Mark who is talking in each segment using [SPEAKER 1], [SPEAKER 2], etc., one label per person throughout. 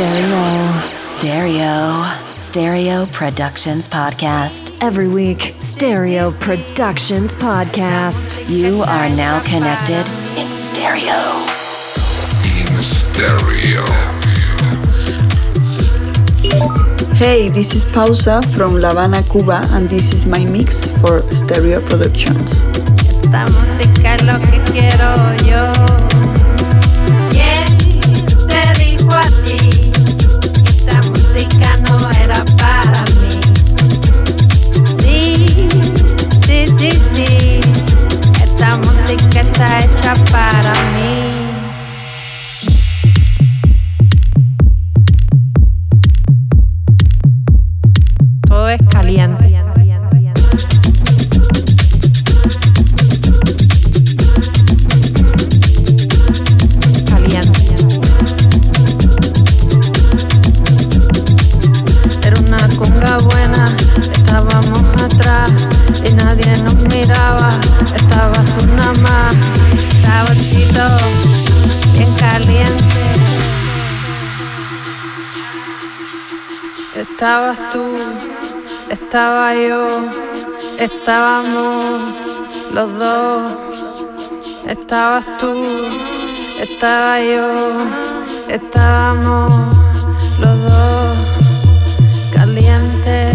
[SPEAKER 1] Stereo. Stereo. Stereo Productions Podcast.
[SPEAKER 2] Every week, Stereo Productions Podcast.
[SPEAKER 1] You are now connected in stereo.
[SPEAKER 3] In stereo.
[SPEAKER 4] Hey, this is Pausa from La Habana, Cuba, and this is my mix for Stereo Productions.
[SPEAKER 5] escapar a mí. Estábamos los dos. Estabas tú, estaba yo, estábamos los dos calientes.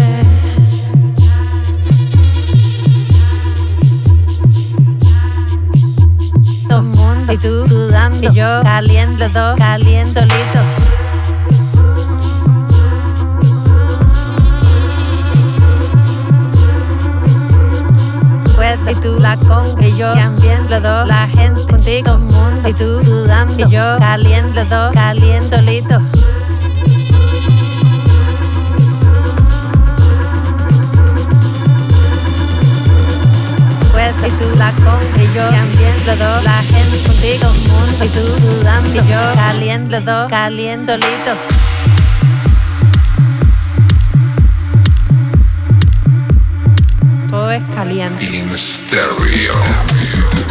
[SPEAKER 5] Todo mundo y tú sudando y yo caliente, los dos caliente, solito. Tú la con y yo también. Los dos la gente contigo. Mundo y tú sudando. Y yo caliente los dos caliente solito. Y tú la con y yo también. Los dos la gente contigo. Mundo y tú sudando. Y yo caliente dos caliente solito caliente
[SPEAKER 3] In stereo.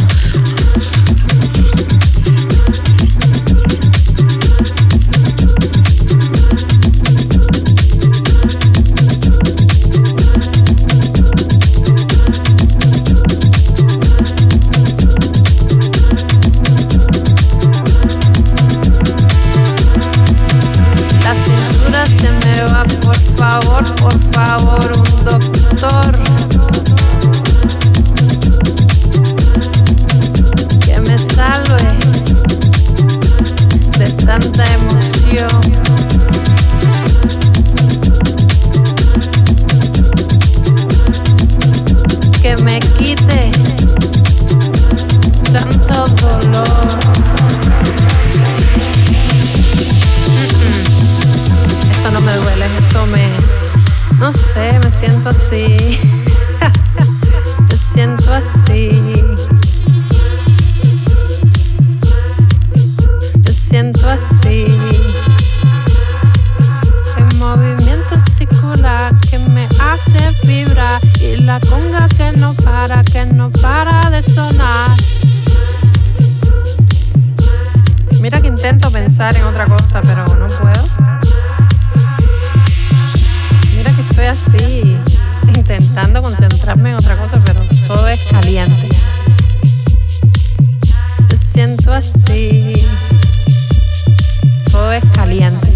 [SPEAKER 5] Intento pensar en otra cosa, pero no puedo. Mira que estoy así, intentando concentrarme en otra cosa, pero todo es caliente. Me siento así. Todo es caliente.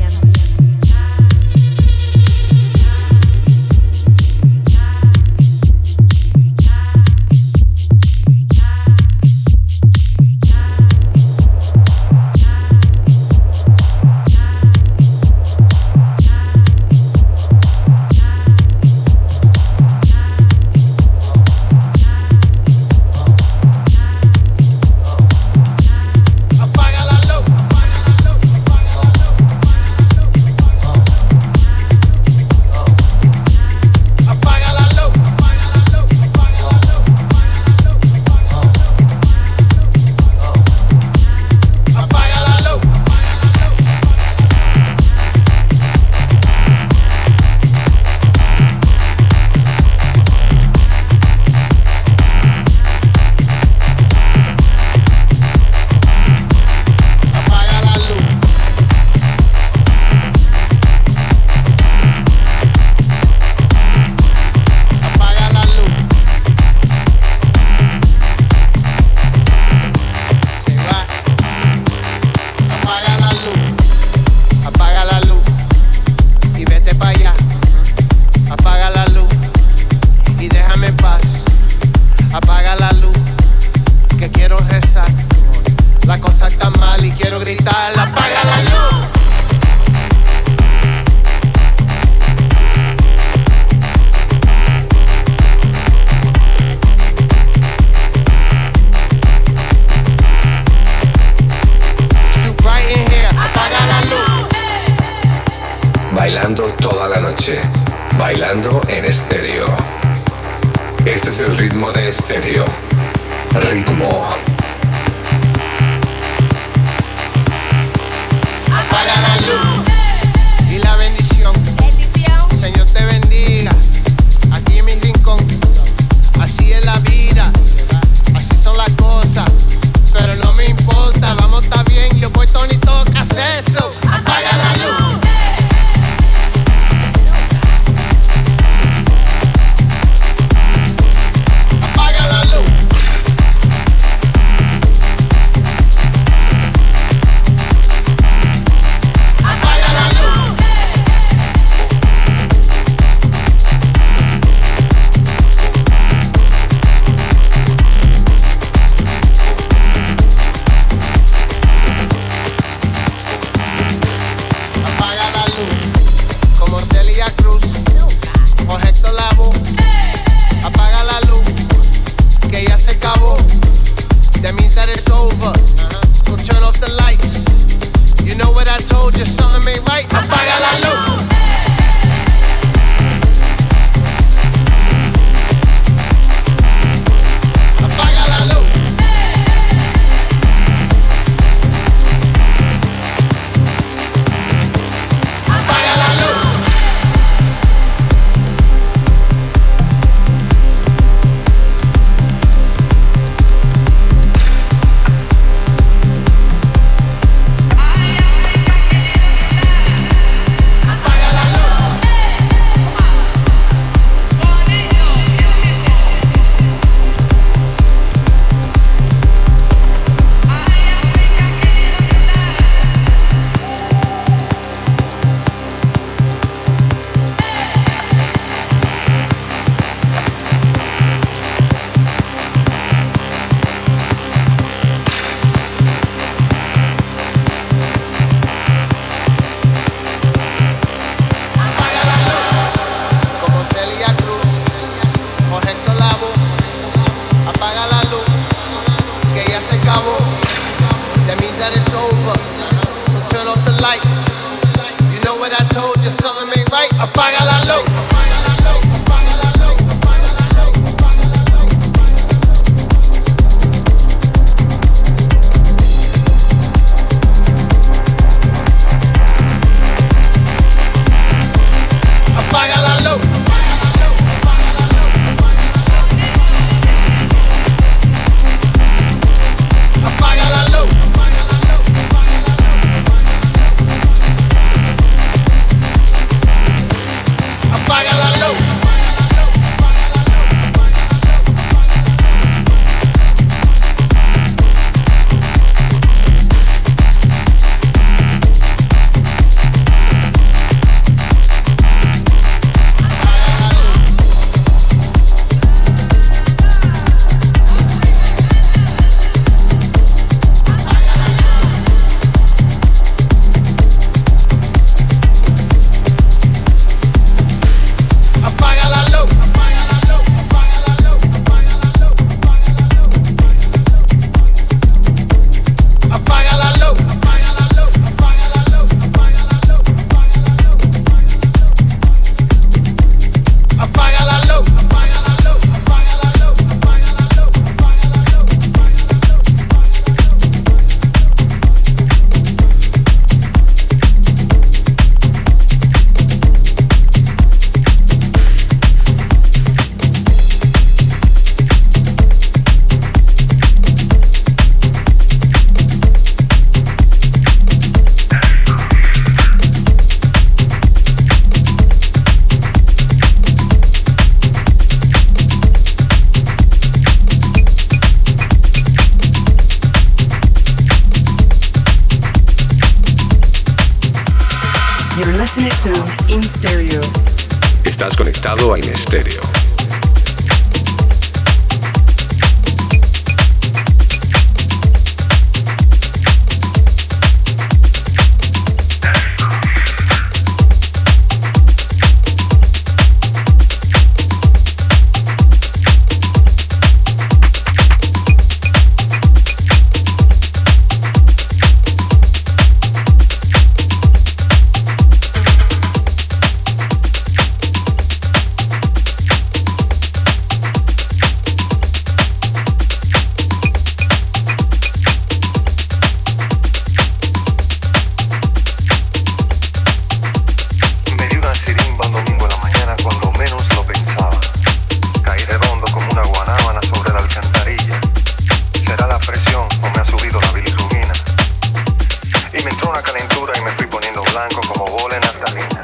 [SPEAKER 6] una calentura y me fui poniendo blanco como bola en Natalina.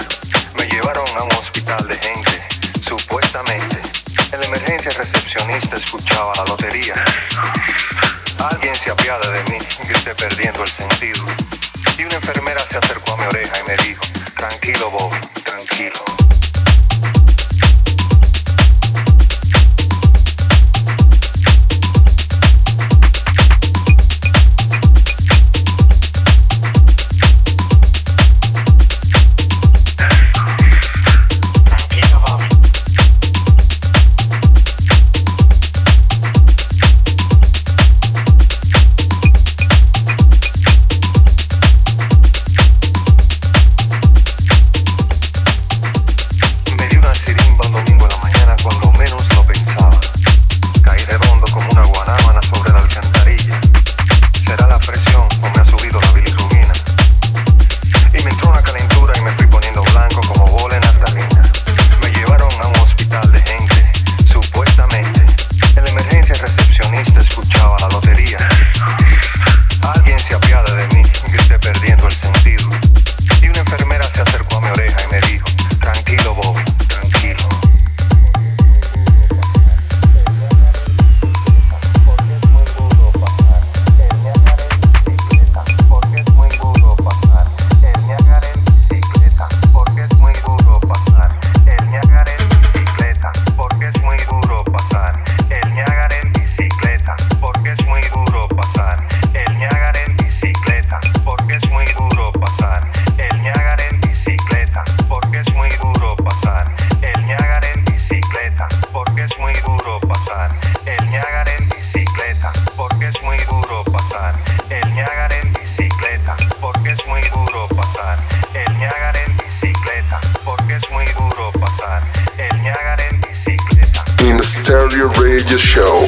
[SPEAKER 6] Me llevaron a un hospital de gente, supuestamente. En la emergencia el recepcionista escuchaba la lotería. Alguien se apiada de mí, grité perdiendo el sentido. Y una enfermera se
[SPEAKER 3] acercó a
[SPEAKER 7] mi oreja
[SPEAKER 5] y me dijo, tranquilo Bob, tranquilo. muy duro pasar el Niágara en bicicleta, porque es muy duro pasar el Niágara en bicicleta, porque es muy duro pasar el Niágara en bicicleta, porque es muy duro pasar el
[SPEAKER 8] Niágara en bicicleta. In Stereo
[SPEAKER 7] Radio Show.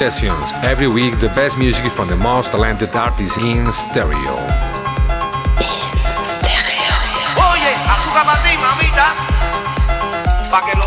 [SPEAKER 7] Sessions. Every week, the best music from the most talented artists in stereo.
[SPEAKER 9] Oye, azúcar para ti, mamita. Pa' que.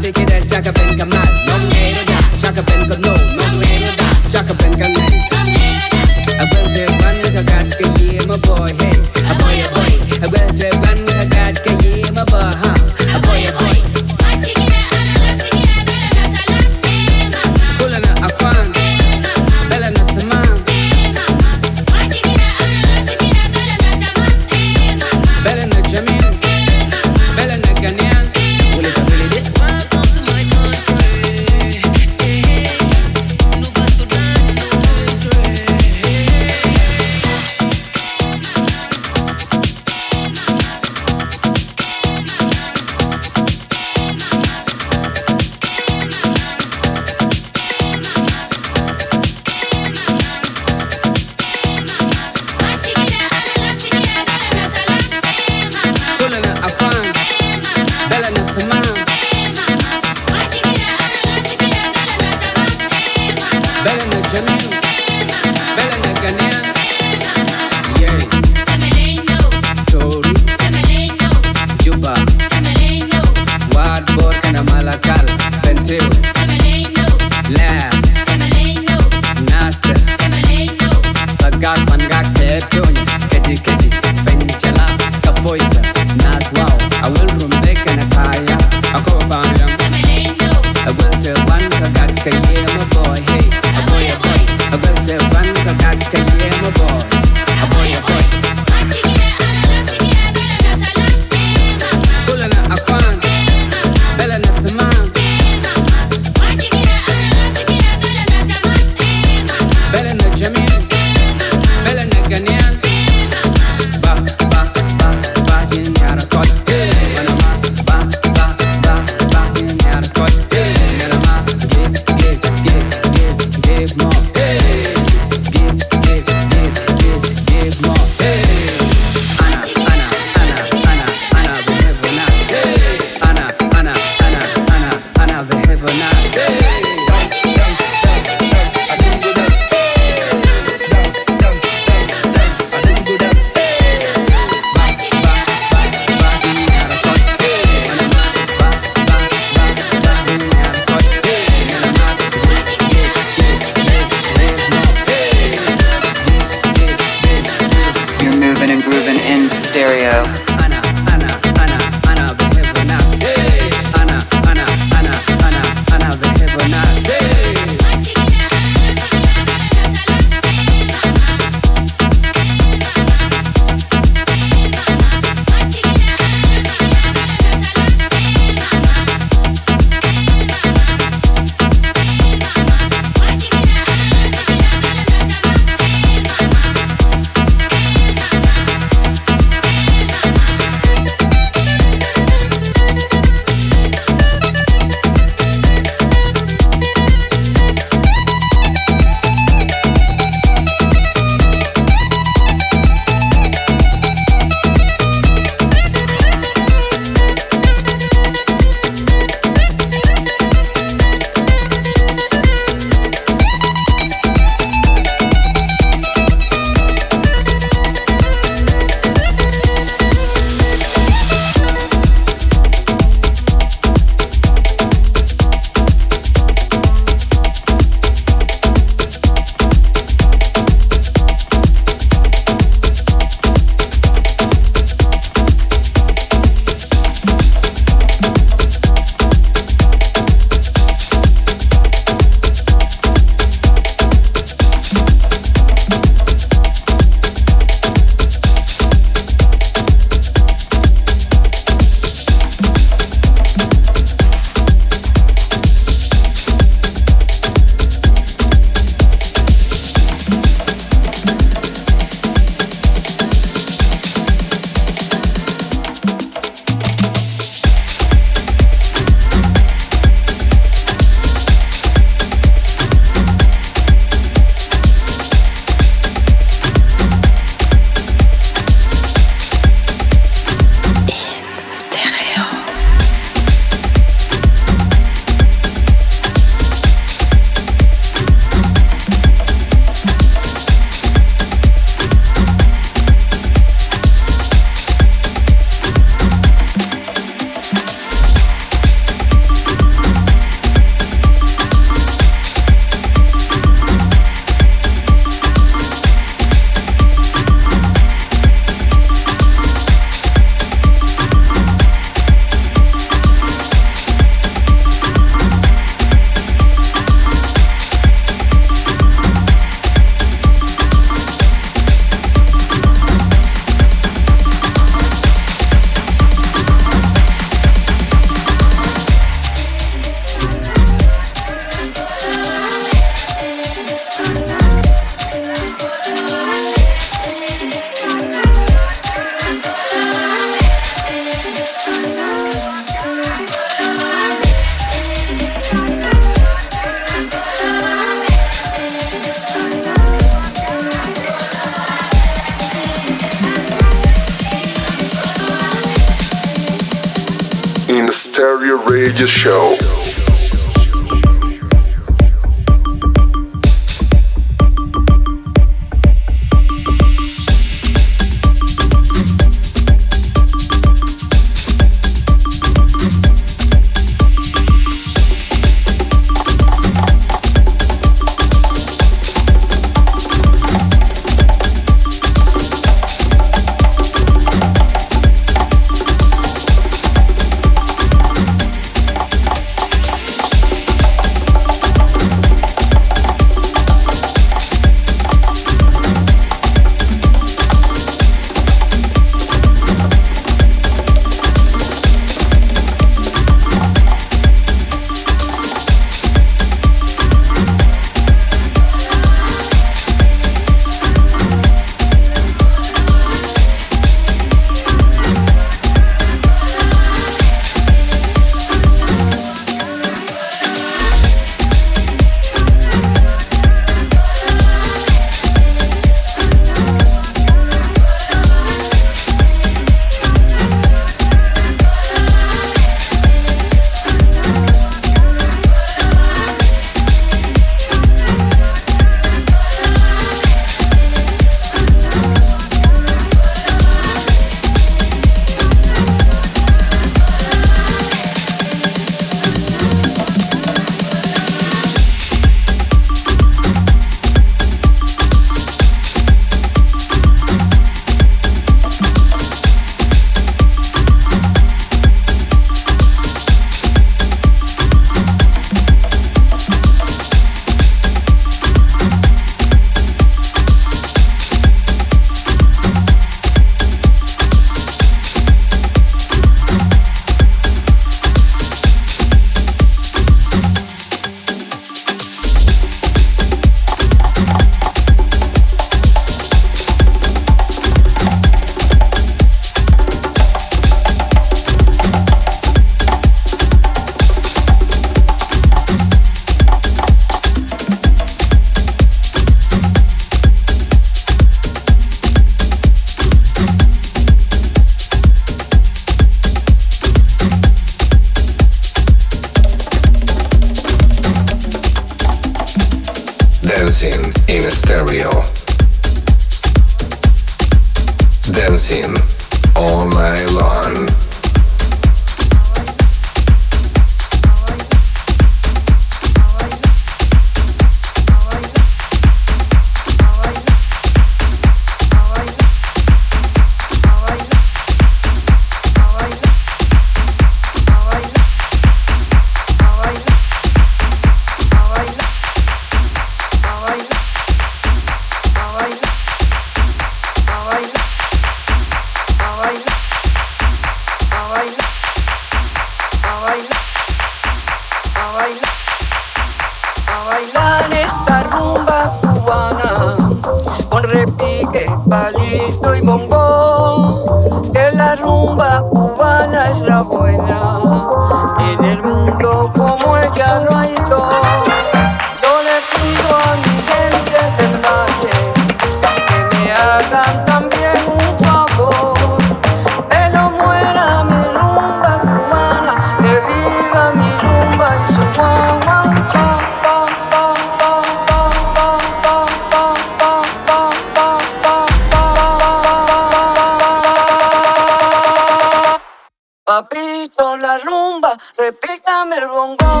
[SPEAKER 3] pégame el
[SPEAKER 10] bongo,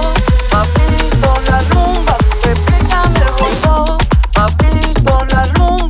[SPEAKER 10] papito la rumba, repítame el bongo, papito la rumba.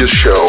[SPEAKER 11] Radio Show.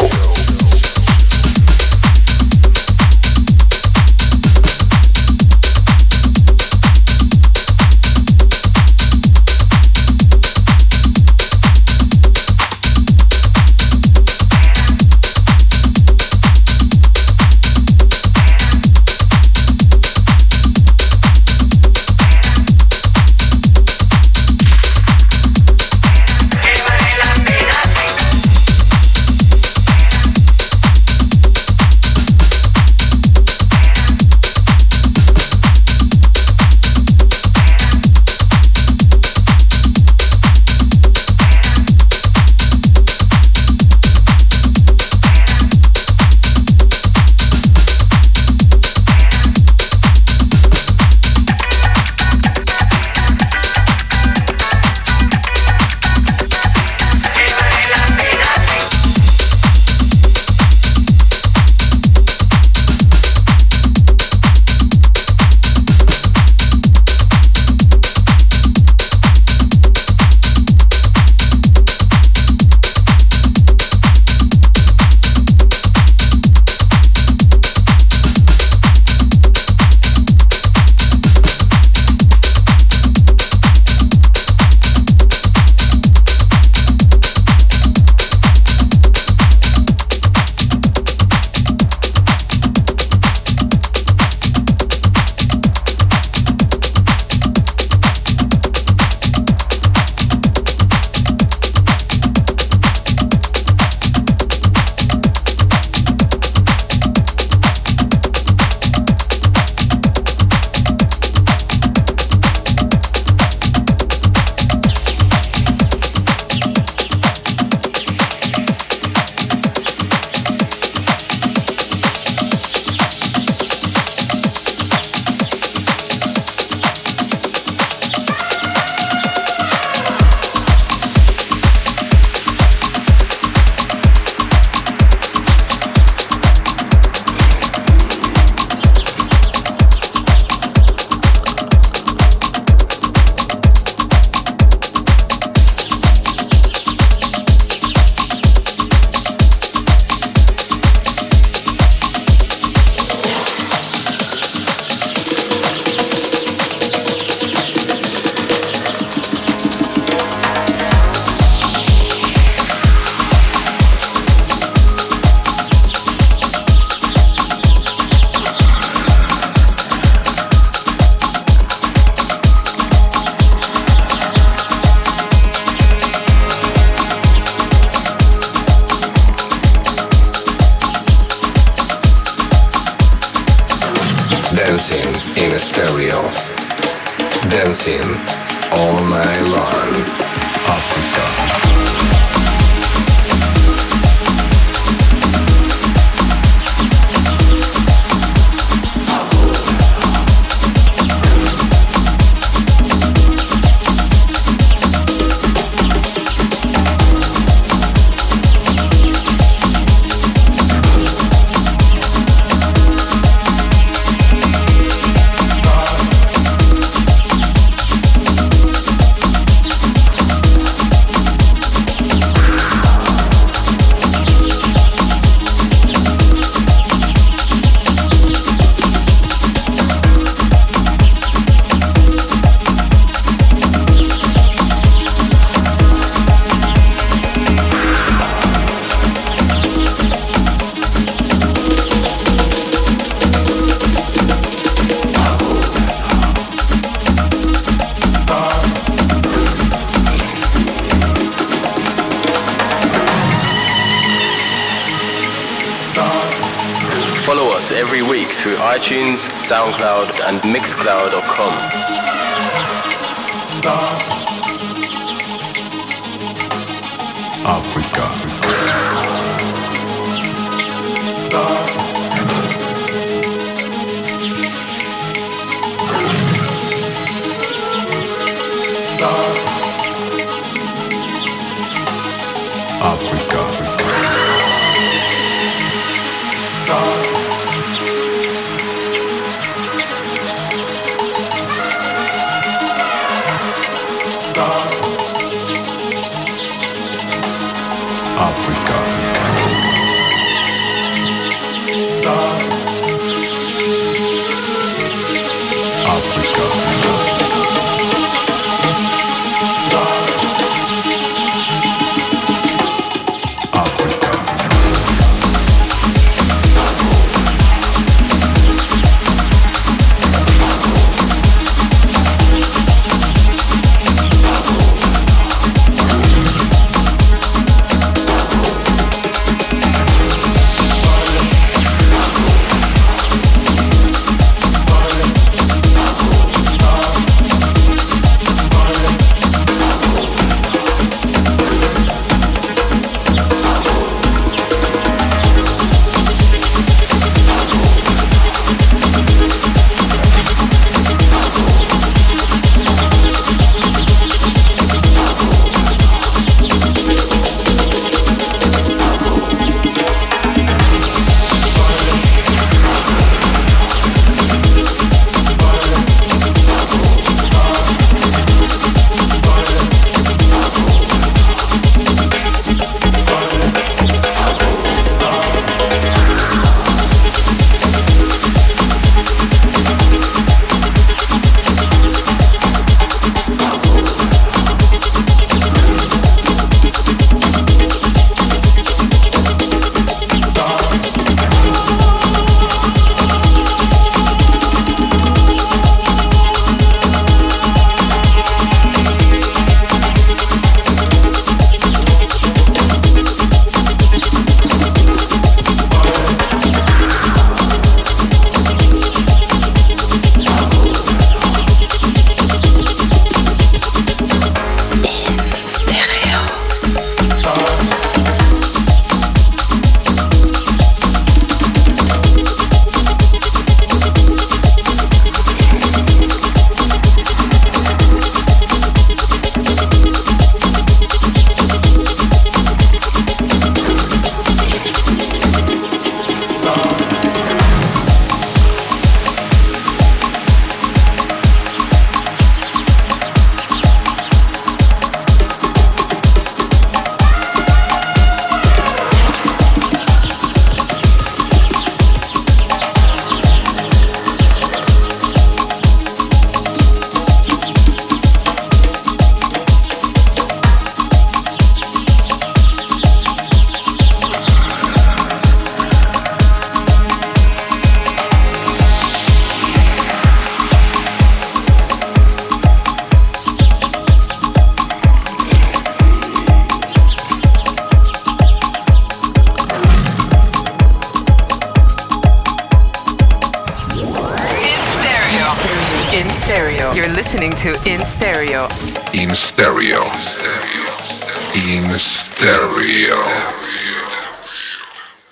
[SPEAKER 3] Stop.